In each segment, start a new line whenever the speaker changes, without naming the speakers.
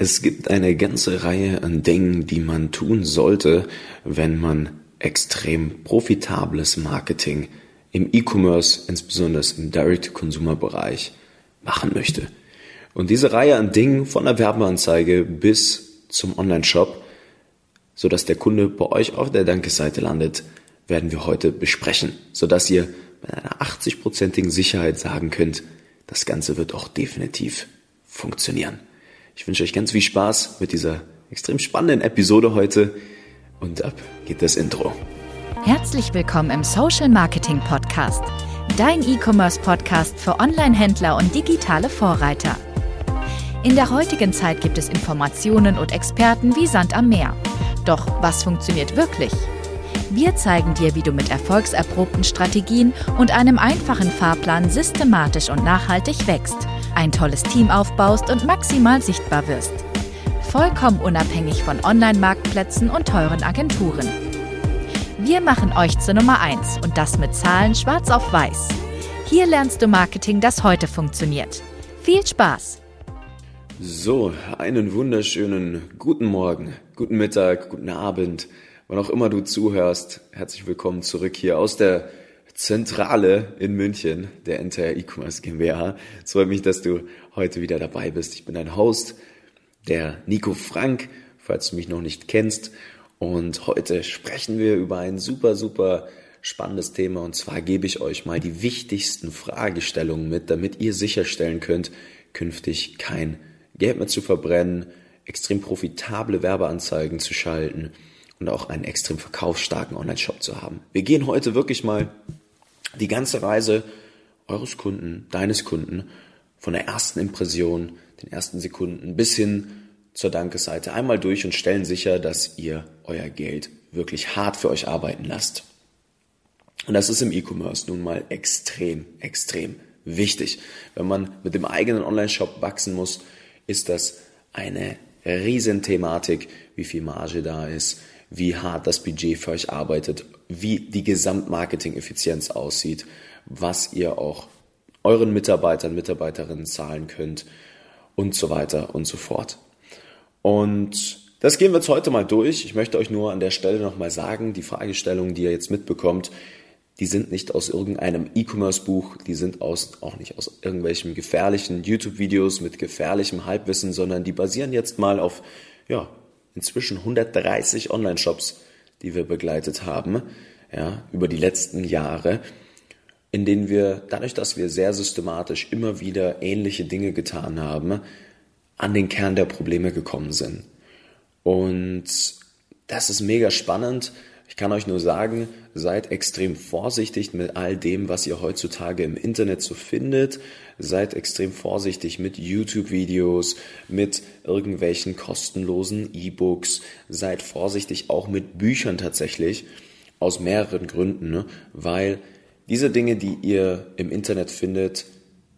Es gibt eine ganze Reihe an Dingen, die man tun sollte, wenn man extrem profitables Marketing im E-Commerce, insbesondere im Direct-to-Consumer-Bereich, machen möchte. Und diese Reihe an Dingen von der Werbeanzeige bis zum Online-Shop, sodass der Kunde bei euch auf der Danke-Seite landet, werden wir heute besprechen, sodass ihr mit einer 80-prozentigen Sicherheit sagen könnt, das Ganze wird auch definitiv funktionieren. Ich wünsche euch ganz viel Spaß mit dieser extrem spannenden Episode heute und ab geht das Intro.
Herzlich willkommen im Social Marketing Podcast, dein E-Commerce Podcast für Online-Händler und digitale Vorreiter. In der heutigen Zeit gibt es Informationen und Experten wie Sand am Meer. Doch was funktioniert wirklich? Wir zeigen dir, wie du mit erfolgserprobten Strategien und einem einfachen Fahrplan systematisch und nachhaltig wächst ein tolles Team aufbaust und maximal sichtbar wirst. Vollkommen unabhängig von Online-Marktplätzen und teuren Agenturen. Wir machen euch zur Nummer 1 und das mit Zahlen schwarz auf weiß. Hier lernst du Marketing, das heute funktioniert. Viel Spaß!
So, einen wunderschönen guten Morgen, guten Mittag, guten Abend, wann auch immer du zuhörst. Herzlich willkommen zurück hier aus der Zentrale in München der Entire E-Commerce GmbH. Es freut mich, dass du heute wieder dabei bist. Ich bin dein Host, der Nico Frank, falls du mich noch nicht kennst. Und heute sprechen wir über ein super, super spannendes Thema. Und zwar gebe ich euch mal die wichtigsten Fragestellungen mit, damit ihr sicherstellen könnt, künftig kein Geld mehr zu verbrennen, extrem profitable Werbeanzeigen zu schalten und auch einen extrem verkaufsstarken Online-Shop zu haben. Wir gehen heute wirklich mal die ganze Reise eures Kunden, deines Kunden, von der ersten Impression, den ersten Sekunden bis hin zur Dankeseite einmal durch und stellen sicher, dass ihr euer Geld wirklich hart für euch arbeiten lasst. Und das ist im E-Commerce nun mal extrem, extrem wichtig. Wenn man mit dem eigenen Online-Shop wachsen muss, ist das eine Riesenthematik, wie viel Marge da ist, wie hart das Budget für euch arbeitet, wie die Gesamtmarketing-Effizienz aussieht, was ihr auch euren Mitarbeitern, Mitarbeiterinnen zahlen könnt und so weiter und so fort. Und das gehen wir jetzt heute mal durch. Ich möchte euch nur an der Stelle nochmal sagen, die Fragestellungen, die ihr jetzt mitbekommt, die sind nicht aus irgendeinem E-Commerce-Buch, die sind aus, auch nicht aus irgendwelchen gefährlichen YouTube-Videos mit gefährlichem Halbwissen, sondern die basieren jetzt mal auf ja, inzwischen 130 Online-Shops, die wir begleitet haben, ja, über die letzten Jahre, in denen wir, dadurch, dass wir sehr systematisch immer wieder ähnliche Dinge getan haben, an den Kern der Probleme gekommen sind. Und das ist mega spannend, ich kann euch nur sagen, seid extrem vorsichtig mit all dem, was ihr heutzutage im Internet so findet. Seid extrem vorsichtig mit YouTube-Videos, mit irgendwelchen kostenlosen E-Books. Seid vorsichtig auch mit Büchern tatsächlich. Aus mehreren Gründen, ne? weil diese Dinge, die ihr im Internet findet,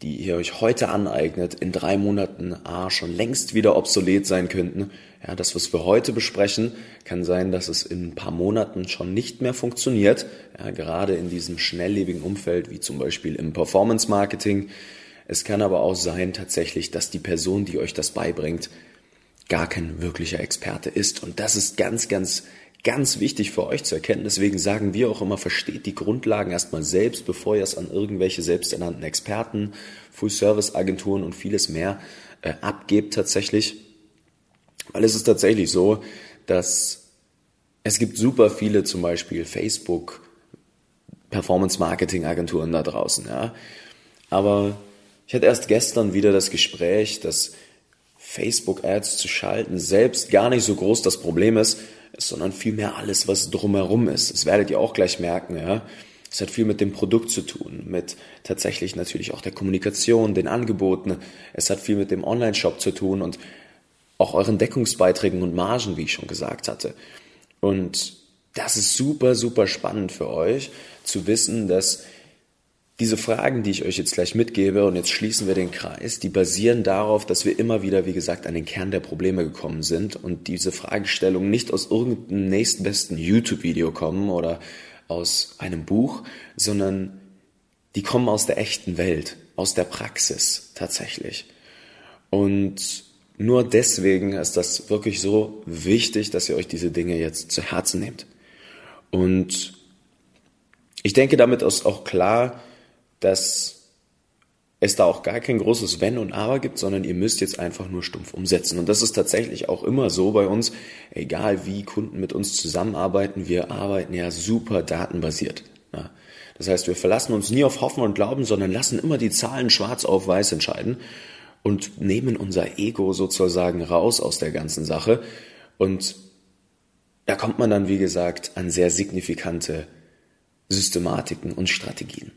die ihr euch heute aneignet, in drei Monaten A schon längst wieder obsolet sein könnten. Ja, das, was wir heute besprechen, kann sein, dass es in ein paar Monaten schon nicht mehr funktioniert. Ja, gerade in diesem schnelllebigen Umfeld, wie zum Beispiel im Performance Marketing. Es kann aber auch sein, tatsächlich, dass die Person, die euch das beibringt, gar kein wirklicher Experte ist. Und das ist ganz, ganz ganz wichtig für euch zu erkennen. Deswegen sagen wir auch immer, versteht die Grundlagen erstmal selbst, bevor ihr es an irgendwelche selbsternannten Experten, Full-Service-Agenturen und vieles mehr äh, abgebt tatsächlich. Weil es ist tatsächlich so, dass es gibt super viele zum Beispiel Facebook Performance-Marketing-Agenturen da draußen, ja. Aber ich hatte erst gestern wieder das Gespräch, dass Facebook-Ads zu schalten selbst gar nicht so groß das Problem ist, sondern vielmehr alles, was drumherum ist. Das werdet ihr auch gleich merken, ja. Es hat viel mit dem Produkt zu tun, mit tatsächlich natürlich auch der Kommunikation, den Angeboten. Es hat viel mit dem Online-Shop zu tun und auch euren Deckungsbeiträgen und Margen, wie ich schon gesagt hatte. Und das ist super, super spannend für euch zu wissen, dass diese Fragen, die ich euch jetzt gleich mitgebe, und jetzt schließen wir den Kreis, die basieren darauf, dass wir immer wieder, wie gesagt, an den Kern der Probleme gekommen sind und diese Fragestellungen nicht aus irgendeinem nächstbesten YouTube-Video kommen oder aus einem Buch, sondern die kommen aus der echten Welt, aus der Praxis tatsächlich. Und nur deswegen ist das wirklich so wichtig, dass ihr euch diese Dinge jetzt zu Herzen nehmt. Und ich denke, damit ist auch klar, dass es da auch gar kein großes Wenn und Aber gibt, sondern ihr müsst jetzt einfach nur stumpf umsetzen. Und das ist tatsächlich auch immer so bei uns, egal wie Kunden mit uns zusammenarbeiten, wir arbeiten ja super datenbasiert. Ja. Das heißt, wir verlassen uns nie auf Hoffen und Glauben, sondern lassen immer die Zahlen schwarz auf weiß entscheiden und nehmen unser Ego sozusagen raus aus der ganzen Sache. Und da kommt man dann, wie gesagt, an sehr signifikante Systematiken und Strategien.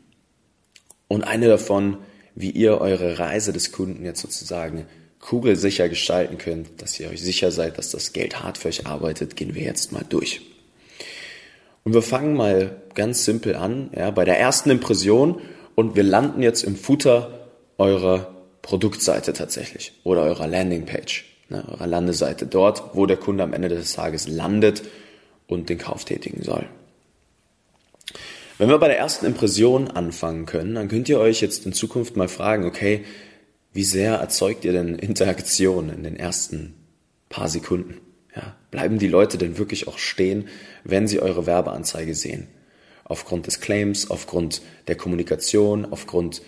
Und eine davon wie ihr eure Reise des Kunden jetzt sozusagen kugelsicher gestalten könnt, dass ihr euch sicher seid, dass das Geld hart für euch arbeitet, gehen wir jetzt mal durch. Und wir fangen mal ganz simpel an, ja, bei der ersten Impression und wir landen jetzt im Footer eurer Produktseite tatsächlich oder eurer Landingpage, ne, eurer Landeseite, dort, wo der Kunde am Ende des Tages landet und den Kauf tätigen soll. Wenn wir bei der ersten Impression anfangen können, dann könnt ihr euch jetzt in Zukunft mal fragen, okay, wie sehr erzeugt ihr denn Interaktion in den ersten paar Sekunden? Ja, bleiben die Leute denn wirklich auch stehen, wenn sie eure Werbeanzeige sehen? Aufgrund des Claims, aufgrund der Kommunikation, aufgrund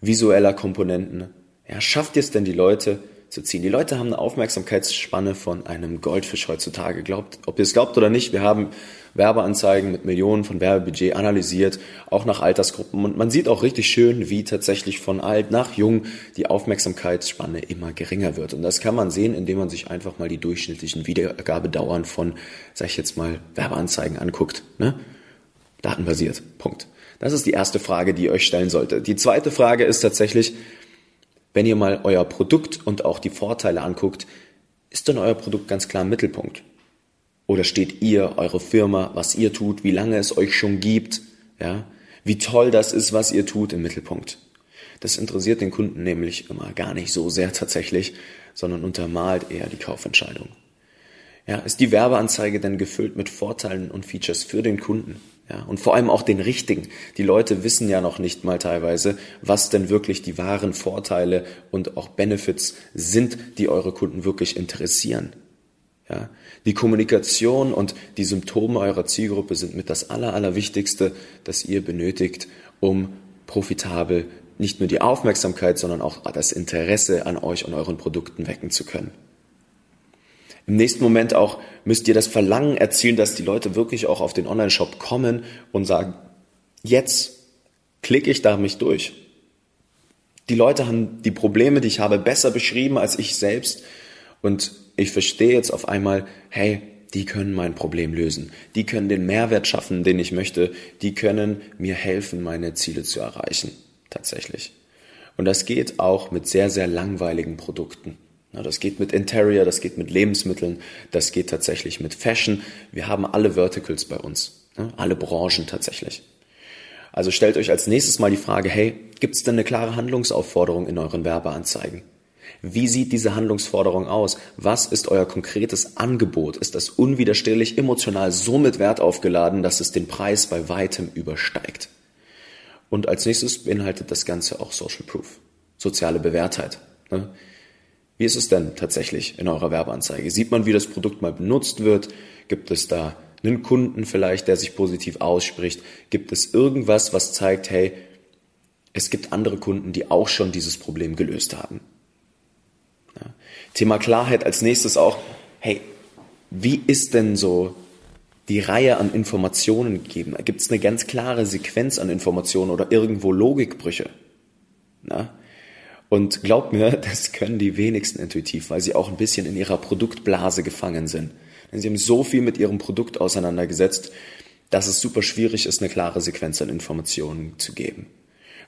visueller Komponenten. Ja, schafft ihr es denn die Leute zu ziehen? Die Leute haben eine Aufmerksamkeitsspanne von einem Goldfisch heutzutage. Glaubt, ob ihr es glaubt oder nicht, wir haben Werbeanzeigen mit Millionen von Werbebudget analysiert, auch nach Altersgruppen. Und man sieht auch richtig schön, wie tatsächlich von alt nach jung die Aufmerksamkeitsspanne immer geringer wird. Und das kann man sehen, indem man sich einfach mal die durchschnittlichen Wiedergabedauern von, sag ich jetzt mal, Werbeanzeigen anguckt. Ne? Datenbasiert. Punkt. Das ist die erste Frage, die ihr euch stellen sollte. Die zweite Frage ist tatsächlich, wenn ihr mal euer Produkt und auch die Vorteile anguckt, ist denn euer Produkt ganz klar im Mittelpunkt? Oder steht ihr, eure Firma, was ihr tut, wie lange es euch schon gibt, ja, wie toll das ist, was ihr tut im Mittelpunkt. Das interessiert den Kunden nämlich immer gar nicht so sehr tatsächlich, sondern untermalt eher die Kaufentscheidung. Ja, ist die Werbeanzeige denn gefüllt mit Vorteilen und Features für den Kunden? Ja, und vor allem auch den richtigen. Die Leute wissen ja noch nicht mal teilweise, was denn wirklich die wahren Vorteile und auch Benefits sind, die eure Kunden wirklich interessieren. Ja, die Kommunikation und die Symptome eurer Zielgruppe sind mit das Aller, Allerwichtigste, das ihr benötigt, um profitabel nicht nur die Aufmerksamkeit, sondern auch das Interesse an euch und euren Produkten wecken zu können. Im nächsten Moment auch müsst ihr das Verlangen erzielen, dass die Leute wirklich auch auf den Online-Shop kommen und sagen, jetzt klicke ich da mich durch. Die Leute haben die Probleme, die ich habe, besser beschrieben als ich selbst und ich verstehe jetzt auf einmal, hey, die können mein Problem lösen. Die können den Mehrwert schaffen, den ich möchte. Die können mir helfen, meine Ziele zu erreichen. Tatsächlich. Und das geht auch mit sehr, sehr langweiligen Produkten. Das geht mit Interior, das geht mit Lebensmitteln, das geht tatsächlich mit Fashion. Wir haben alle Verticals bei uns, alle Branchen tatsächlich. Also stellt euch als nächstes mal die Frage, hey, gibt es denn eine klare Handlungsaufforderung in euren Werbeanzeigen? Wie sieht diese Handlungsforderung aus? Was ist euer konkretes Angebot? Ist das unwiderstehlich emotional so mit Wert aufgeladen, dass es den Preis bei weitem übersteigt? Und als nächstes beinhaltet das Ganze auch Social Proof, soziale Bewährtheit. Ne? Wie ist es denn tatsächlich in eurer Werbeanzeige? Sieht man, wie das Produkt mal benutzt wird? Gibt es da einen Kunden vielleicht, der sich positiv ausspricht? Gibt es irgendwas, was zeigt, hey, es gibt andere Kunden, die auch schon dieses Problem gelöst haben? Thema Klarheit als nächstes auch, hey, wie ist denn so die Reihe an Informationen gegeben? Gibt es eine ganz klare Sequenz an Informationen oder irgendwo Logikbrüche? Na? Und glaubt mir, das können die wenigsten intuitiv, weil sie auch ein bisschen in ihrer Produktblase gefangen sind. Denn sie haben so viel mit ihrem Produkt auseinandergesetzt, dass es super schwierig ist, eine klare Sequenz an Informationen zu geben.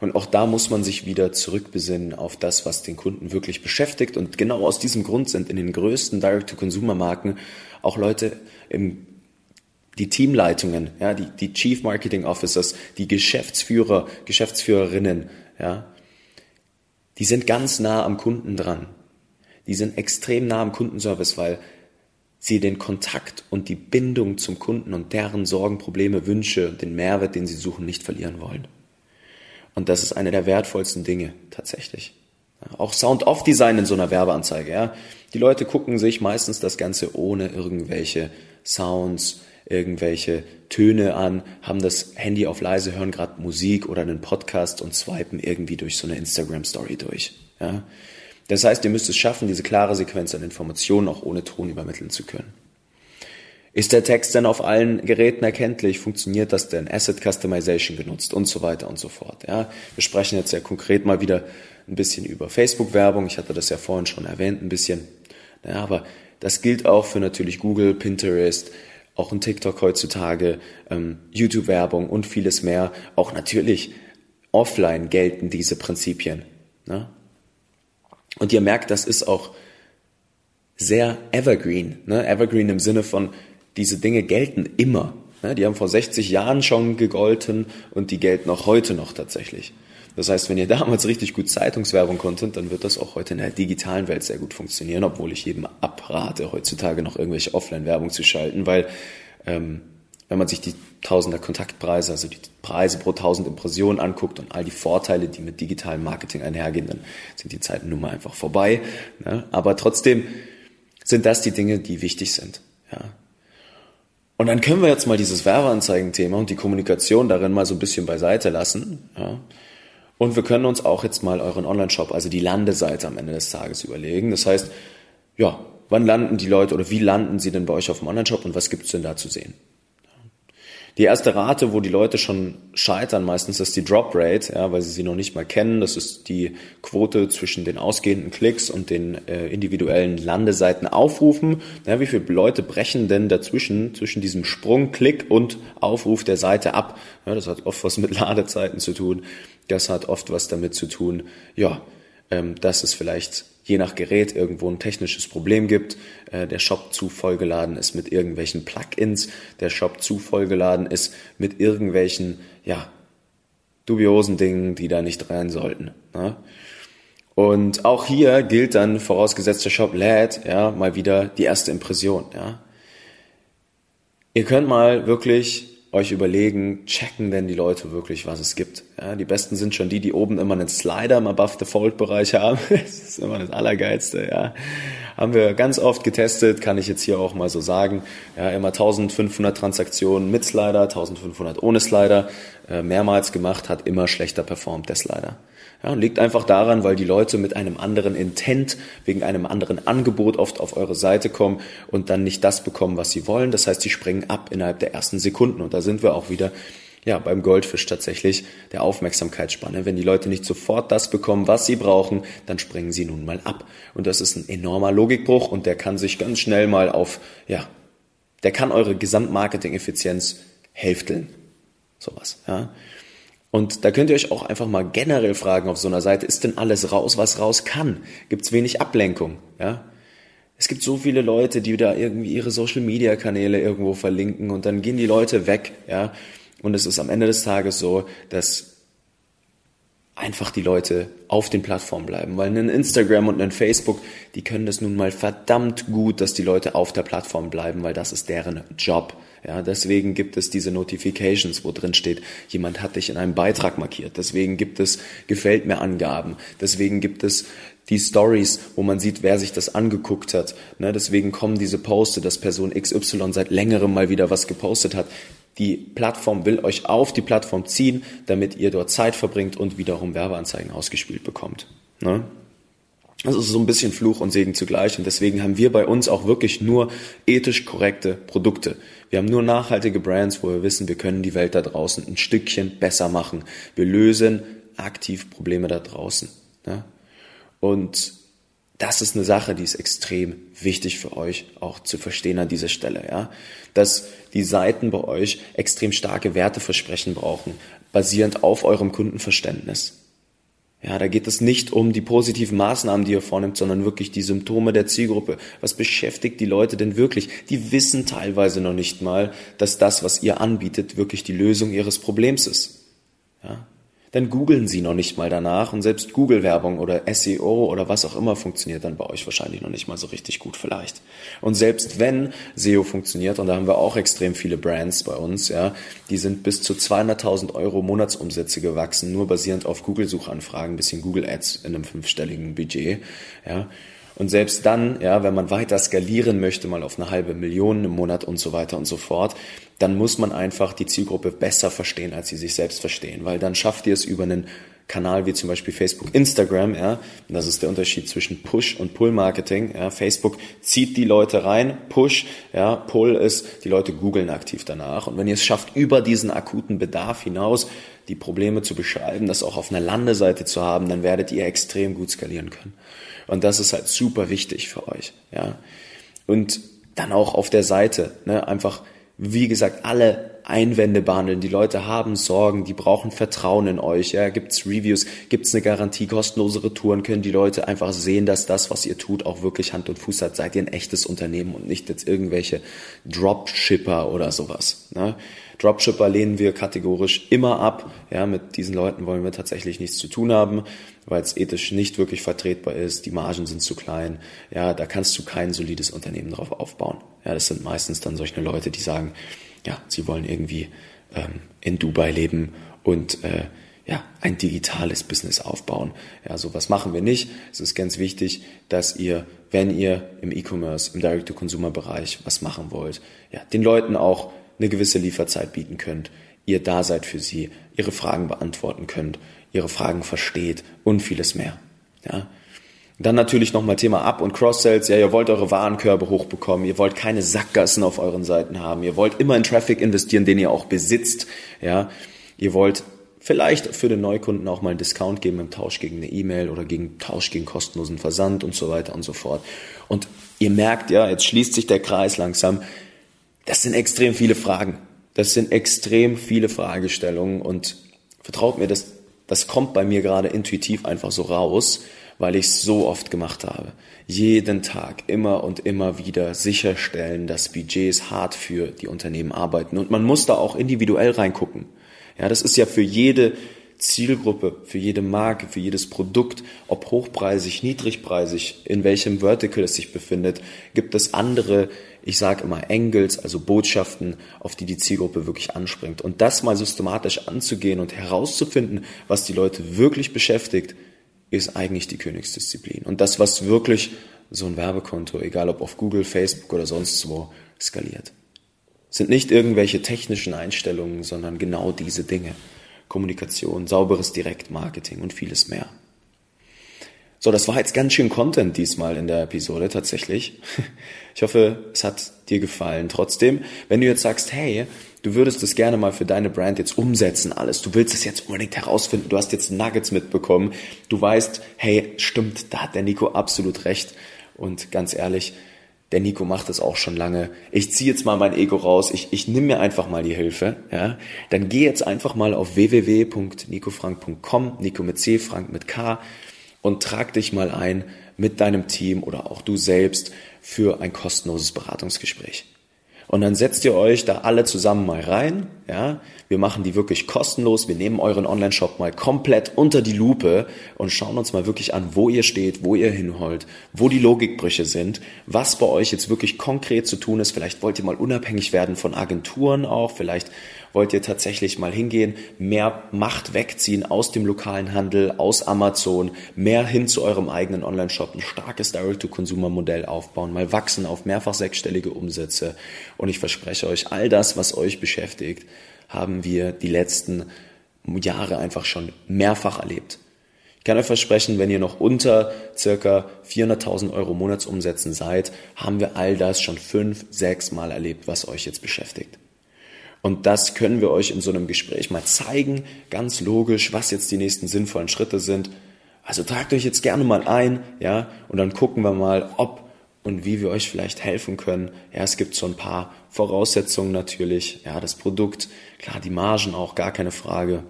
Und auch da muss man sich wieder zurückbesinnen auf das, was den Kunden wirklich beschäftigt. Und genau aus diesem Grund sind in den größten Direct-to-Consumer-Marken auch Leute im die Teamleitungen, ja, die, die Chief Marketing Officers, die Geschäftsführer, Geschäftsführerinnen, ja, die sind ganz nah am Kunden dran. Die sind extrem nah am Kundenservice, weil sie den Kontakt und die Bindung zum Kunden und deren Sorgen, Probleme, Wünsche, den Mehrwert, den sie suchen, nicht verlieren wollen. Und das ist eine der wertvollsten Dinge tatsächlich. Auch Sound-Off-Design in so einer Werbeanzeige, ja. Die Leute gucken sich meistens das Ganze ohne irgendwelche Sounds, irgendwelche Töne an, haben das Handy auf leise, hören gerade Musik oder einen Podcast und swipen irgendwie durch so eine Instagram-Story durch. Ja? Das heißt, ihr müsst es schaffen, diese klare Sequenz an Informationen auch ohne Ton übermitteln zu können. Ist der Text denn auf allen Geräten erkenntlich? Funktioniert das denn? Asset Customization genutzt und so weiter und so fort. Ja, wir sprechen jetzt ja konkret mal wieder ein bisschen über Facebook-Werbung. Ich hatte das ja vorhin schon erwähnt, ein bisschen. Ja, aber das gilt auch für natürlich Google, Pinterest, auch ein TikTok heutzutage, ähm, YouTube-Werbung und vieles mehr. Auch natürlich offline gelten diese Prinzipien. Ne? Und ihr merkt, das ist auch sehr evergreen. Ne? Evergreen im Sinne von, diese Dinge gelten immer. Ne? Die haben vor 60 Jahren schon gegolten und die gelten auch heute noch tatsächlich. Das heißt, wenn ihr damals richtig gut Zeitungswerbung konntet, dann wird das auch heute in der digitalen Welt sehr gut funktionieren, obwohl ich jedem abrate, heutzutage noch irgendwelche Offline-Werbung zu schalten, weil ähm, wenn man sich die Tausender Kontaktpreise, also die Preise pro tausend Impressionen anguckt und all die Vorteile, die mit digitalem Marketing einhergehen, dann sind die Zeiten nun mal einfach vorbei. Ne? Aber trotzdem sind das die Dinge, die wichtig sind. Ja? Und dann können wir jetzt mal dieses Werbeanzeigen-Thema und die Kommunikation darin mal so ein bisschen beiseite lassen. Ja? Und wir können uns auch jetzt mal euren Online-Shop, also die Landeseite am Ende des Tages überlegen. Das heißt, ja, wann landen die Leute oder wie landen sie denn bei euch auf dem Online-Shop und was gibt's denn da zu sehen? Die erste Rate, wo die Leute schon scheitern, meistens ist die Drop Rate, ja, weil sie sie noch nicht mal kennen. Das ist die Quote zwischen den ausgehenden Klicks und den äh, individuellen Landeseiten aufrufen. Ja, wie viele Leute brechen denn dazwischen, zwischen diesem Sprung, Klick und Aufruf der Seite ab? Ja, das hat oft was mit Ladezeiten zu tun. Das hat oft was damit zu tun, ja, ähm, dass es vielleicht je nach Gerät irgendwo ein technisches Problem gibt, äh, der Shop zu vollgeladen ist mit irgendwelchen Plugins, der Shop zu vollgeladen ist mit irgendwelchen, ja, dubiosen Dingen, die da nicht rein sollten. Ne? Und auch hier gilt dann, vorausgesetzt der Shop lädt, ja, mal wieder die erste Impression, ja. Ihr könnt mal wirklich euch überlegen, checken denn die Leute wirklich, was es gibt. Ja, die besten sind schon die, die oben immer einen Slider im Above the Fold Bereich haben. Das ist immer das Allergeilste, ja. Haben wir ganz oft getestet, kann ich jetzt hier auch mal so sagen. Ja, immer 1500 Transaktionen mit Slider, 1500 ohne Slider, äh, mehrmals gemacht, hat immer schlechter performt, der Slider. Ja, und liegt einfach daran, weil die Leute mit einem anderen Intent, wegen einem anderen Angebot oft auf eure Seite kommen und dann nicht das bekommen, was sie wollen. Das heißt, sie springen ab innerhalb der ersten Sekunden. Und da sind wir auch wieder ja, beim Goldfisch tatsächlich der Aufmerksamkeitsspanne. Wenn die Leute nicht sofort das bekommen, was sie brauchen, dann springen sie nun mal ab. Und das ist ein enormer Logikbruch und der kann sich ganz schnell mal auf, ja, der kann eure Gesamtmarketing-Effizienz hälfteln. Sowas, ja. Und da könnt ihr euch auch einfach mal generell fragen auf so einer Seite, ist denn alles raus, was raus kann? Gibt es wenig Ablenkung? Ja? Es gibt so viele Leute, die da irgendwie ihre Social-Media-Kanäle irgendwo verlinken und dann gehen die Leute weg. Ja? Und es ist am Ende des Tages so, dass einfach die Leute auf den Plattformen bleiben. Weil ein Instagram und ein Facebook, die können das nun mal verdammt gut, dass die Leute auf der Plattform bleiben, weil das ist deren Job. Ja, deswegen gibt es diese Notifications, wo drin steht, jemand hat dich in einem Beitrag markiert. Deswegen gibt es gefällt mir Angaben. Deswegen gibt es die Stories, wo man sieht, wer sich das angeguckt hat. Ne, deswegen kommen diese Poste, dass Person XY seit längerem mal wieder was gepostet hat. Die Plattform will euch auf die Plattform ziehen, damit ihr dort Zeit verbringt und wiederum Werbeanzeigen ausgespielt bekommt. Ne? Das ist so ein bisschen Fluch und Segen zugleich und deswegen haben wir bei uns auch wirklich nur ethisch korrekte Produkte. Wir haben nur nachhaltige Brands, wo wir wissen, wir können die Welt da draußen ein Stückchen besser machen. Wir lösen aktiv Probleme da draußen. Ja? Und das ist eine Sache, die ist extrem wichtig für euch auch zu verstehen an dieser Stelle, ja. Dass die Seiten bei euch extrem starke Werteversprechen brauchen, basierend auf eurem Kundenverständnis. Ja, da geht es nicht um die positiven Maßnahmen, die ihr vornimmt, sondern wirklich die Symptome der Zielgruppe. Was beschäftigt die Leute denn wirklich? Die wissen teilweise noch nicht mal, dass das, was ihr anbietet, wirklich die Lösung ihres Problems ist. Ja? Dann googeln sie noch nicht mal danach und selbst Google-Werbung oder SEO oder was auch immer funktioniert dann bei euch wahrscheinlich noch nicht mal so richtig gut vielleicht. Und selbst wenn SEO funktioniert, und da haben wir auch extrem viele Brands bei uns, ja, die sind bis zu 200.000 Euro Monatsumsätze gewachsen, nur basierend auf Google-Suchanfragen, bisschen Google Ads in einem fünfstelligen Budget, ja. Und selbst dann, ja, wenn man weiter skalieren möchte, mal auf eine halbe Million im Monat und so weiter und so fort, dann muss man einfach die Zielgruppe besser verstehen, als sie sich selbst verstehen, weil dann schafft ihr es über einen Kanal wie zum Beispiel Facebook, Instagram, ja, und das ist der Unterschied zwischen Push und Pull Marketing. Ja, Facebook zieht die Leute rein, Push, ja, Pull ist, die Leute googeln aktiv danach. Und wenn ihr es schafft, über diesen akuten Bedarf hinaus die Probleme zu beschreiben, das auch auf einer Landeseite zu haben, dann werdet ihr extrem gut skalieren können. Und das ist halt super wichtig für euch, ja. Und dann auch auf der Seite, ne, einfach wie gesagt, alle Einwände behandeln. Die Leute haben Sorgen, die brauchen Vertrauen in euch. Ja, gibt's Reviews, gibt's eine Garantie, kostenlose Retouren, können die Leute einfach sehen, dass das, was ihr tut, auch wirklich Hand und Fuß hat. Seid ihr ein echtes Unternehmen und nicht jetzt irgendwelche Dropshipper oder sowas. Ne? Dropshipper lehnen wir kategorisch immer ab. Ja, mit diesen Leuten wollen wir tatsächlich nichts zu tun haben, weil es ethisch nicht wirklich vertretbar ist. Die Margen sind zu klein. Ja, da kannst du kein solides Unternehmen drauf aufbauen. Ja, das sind meistens dann solche Leute, die sagen, ja, sie wollen irgendwie ähm, in Dubai leben und äh, ja, ein digitales Business aufbauen. Ja, sowas machen wir nicht. Es ist ganz wichtig, dass ihr, wenn ihr im E-Commerce, im Direct-to-Consumer-Bereich was machen wollt, ja, den Leuten auch eine gewisse Lieferzeit bieten könnt, ihr da seid für sie, ihre Fragen beantworten könnt, ihre Fragen versteht und vieles mehr. Ja. Dann natürlich nochmal Thema Up- und Cross-Sales. Ja, ihr wollt eure Warenkörbe hochbekommen. Ihr wollt keine Sackgassen auf euren Seiten haben. Ihr wollt immer in Traffic investieren, den ihr auch besitzt. Ja, ihr wollt vielleicht für den Neukunden auch mal einen Discount geben im Tausch gegen eine E-Mail oder gegen Tausch gegen kostenlosen Versand und so weiter und so fort. Und ihr merkt ja, jetzt schließt sich der Kreis langsam. Das sind extrem viele Fragen. Das sind extrem viele Fragestellungen und vertraut mir, das, das kommt bei mir gerade intuitiv einfach so raus, weil ich es so oft gemacht habe. Jeden Tag, immer und immer wieder sicherstellen, dass Budgets hart für die Unternehmen arbeiten. Und man muss da auch individuell reingucken. Ja, das ist ja für jede Zielgruppe, für jede Marke, für jedes Produkt, ob hochpreisig, niedrigpreisig, in welchem Vertical es sich befindet, gibt es andere, ich sage immer Engels, also Botschaften, auf die die Zielgruppe wirklich anspringt. Und das mal systematisch anzugehen und herauszufinden, was die Leute wirklich beschäftigt, ist eigentlich die Königsdisziplin. Und das, was wirklich so ein Werbekonto, egal ob auf Google, Facebook oder sonst wo, skaliert. Sind nicht irgendwelche technischen Einstellungen, sondern genau diese Dinge. Kommunikation, sauberes Direktmarketing und vieles mehr. So, das war jetzt ganz schön Content diesmal in der Episode tatsächlich. Ich hoffe, es hat dir gefallen. Trotzdem, wenn du jetzt sagst, hey, du würdest das gerne mal für deine Brand jetzt umsetzen, alles, du willst es jetzt unbedingt herausfinden, du hast jetzt Nuggets mitbekommen, du weißt, hey, stimmt, da hat der Nico absolut recht. Und ganz ehrlich, der Nico macht das auch schon lange. Ich ziehe jetzt mal mein Ego raus. Ich, ich nehme mir einfach mal die Hilfe. Ja? Dann geh jetzt einfach mal auf www.nicofrank.com, Nico mit C, Frank mit K und trag dich mal ein mit deinem Team oder auch du selbst für ein kostenloses Beratungsgespräch. Und dann setzt ihr euch da alle zusammen mal rein, ja. Wir machen die wirklich kostenlos. Wir nehmen euren Online-Shop mal komplett unter die Lupe und schauen uns mal wirklich an, wo ihr steht, wo ihr hinholt, wo die Logikbrüche sind, was bei euch jetzt wirklich konkret zu tun ist. Vielleicht wollt ihr mal unabhängig werden von Agenturen auch. Vielleicht wollt ihr tatsächlich mal hingehen, mehr Macht wegziehen aus dem lokalen Handel, aus Amazon, mehr hin zu eurem eigenen Online-Shop, ein starkes Direct-to-Consumer-Modell aufbauen, mal wachsen auf mehrfach sechsstellige Umsätze. Und ich verspreche euch, all das, was euch beschäftigt, haben wir die letzten Jahre einfach schon mehrfach erlebt. Ich kann euch versprechen, wenn ihr noch unter circa 400.000 Euro Monatsumsätzen seid, haben wir all das schon fünf, sechs Mal erlebt, was euch jetzt beschäftigt. Und das können wir euch in so einem Gespräch mal zeigen, ganz logisch, was jetzt die nächsten sinnvollen Schritte sind. Also tragt euch jetzt gerne mal ein, ja, und dann gucken wir mal, ob und wie wir euch vielleicht helfen können. Ja, es gibt so ein paar Voraussetzungen natürlich. Ja, das Produkt, klar, die Margen auch, gar keine Frage.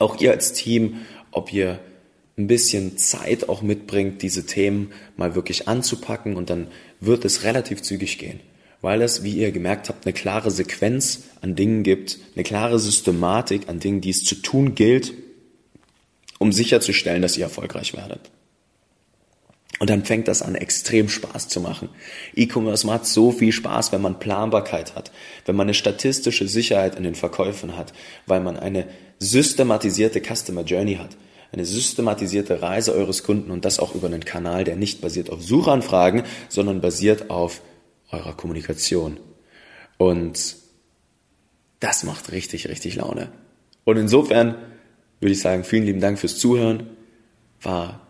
Auch ihr als Team, ob ihr ein bisschen Zeit auch mitbringt, diese Themen mal wirklich anzupacken und dann wird es relativ zügig gehen weil es, wie ihr gemerkt habt, eine klare Sequenz an Dingen gibt, eine klare Systematik an Dingen, die es zu tun gilt. um sicherzustellen, dass ihr erfolgreich werdet. Und dann fängt das an, extrem Spaß zu machen. E-Commerce macht so viel Spaß, wenn man Planbarkeit hat, wenn man eine statistische Sicherheit in den Verkäufen hat, weil man eine systematisierte Customer Journey hat, eine systematisierte Reise eures Kunden und das auch über einen Kanal, der nicht basiert auf Suchanfragen, sondern basiert auf eurer Kommunikation. Und das macht richtig, richtig Laune. Und insofern würde ich sagen, vielen lieben Dank fürs Zuhören. War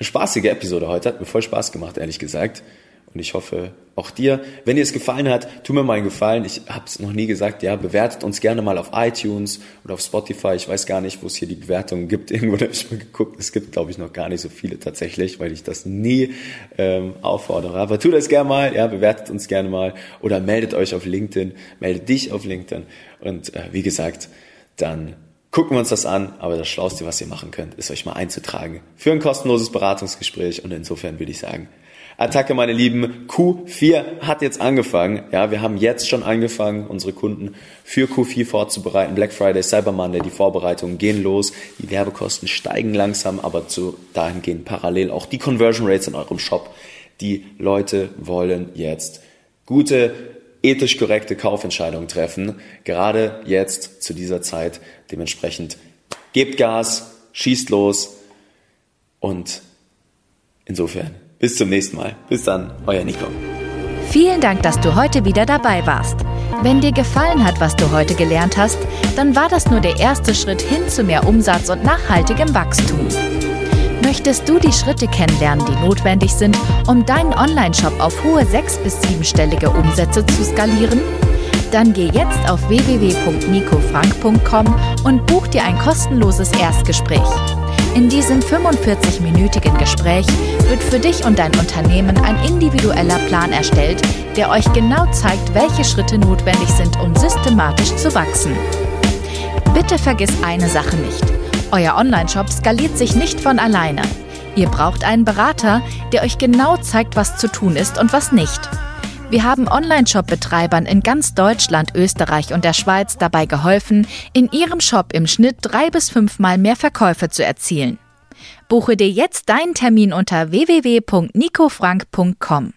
eine spaßige Episode heute, hat mir voll Spaß gemacht, ehrlich gesagt. Und ich hoffe, auch dir, wenn dir es gefallen hat, tu mir mal einen Gefallen. Ich habe es noch nie gesagt, ja, bewertet uns gerne mal auf iTunes oder auf Spotify. Ich weiß gar nicht, wo es hier die Bewertungen gibt. Irgendwo habe ich mal geguckt. Es gibt, glaube ich, noch gar nicht so viele tatsächlich, weil ich das nie ähm, auffordere. Aber tu das gerne mal, ja, bewertet uns gerne mal oder meldet euch auf LinkedIn, meldet dich auf LinkedIn. Und äh, wie gesagt, dann gucken wir uns das an, aber das Schlauste, was ihr machen könnt, ist euch mal einzutragen für ein kostenloses Beratungsgespräch und insofern würde ich sagen, Attacke, meine Lieben, Q4 hat jetzt angefangen. Ja, wir haben jetzt schon angefangen, unsere Kunden für Q4 vorzubereiten. Black Friday, Cyber Monday, die Vorbereitungen gehen los. Die Werbekosten steigen langsam, aber zu dahin gehen parallel auch die Conversion Rates in eurem Shop. Die Leute wollen jetzt gute ethisch korrekte Kaufentscheidungen treffen, gerade jetzt zu dieser Zeit. Dementsprechend gebt Gas, schießt los und insofern bis zum nächsten Mal. Bis dann, euer Nico.
Vielen Dank, dass du heute wieder dabei warst. Wenn dir gefallen hat, was du heute gelernt hast, dann war das nur der erste Schritt hin zu mehr Umsatz und nachhaltigem Wachstum. Möchtest du die Schritte kennenlernen, die notwendig sind, um deinen Online-Shop auf hohe sechs- bis siebenstellige Umsätze zu skalieren? Dann geh jetzt auf www.nicofrank.com und buch dir ein kostenloses Erstgespräch. In diesem 45-minütigen Gespräch wird für dich und dein Unternehmen ein individueller Plan erstellt, der euch genau zeigt, welche Schritte notwendig sind, um systematisch zu wachsen. Bitte vergiss eine Sache nicht. Euer Online-Shop skaliert sich nicht von alleine. Ihr braucht einen Berater, der euch genau zeigt, was zu tun ist und was nicht. Wir haben Online-Shop-Betreibern in ganz Deutschland, Österreich und der Schweiz dabei geholfen, in ihrem Shop im Schnitt drei bis fünfmal mehr Verkäufe zu erzielen. Buche dir jetzt deinen Termin unter www.nicofrank.com.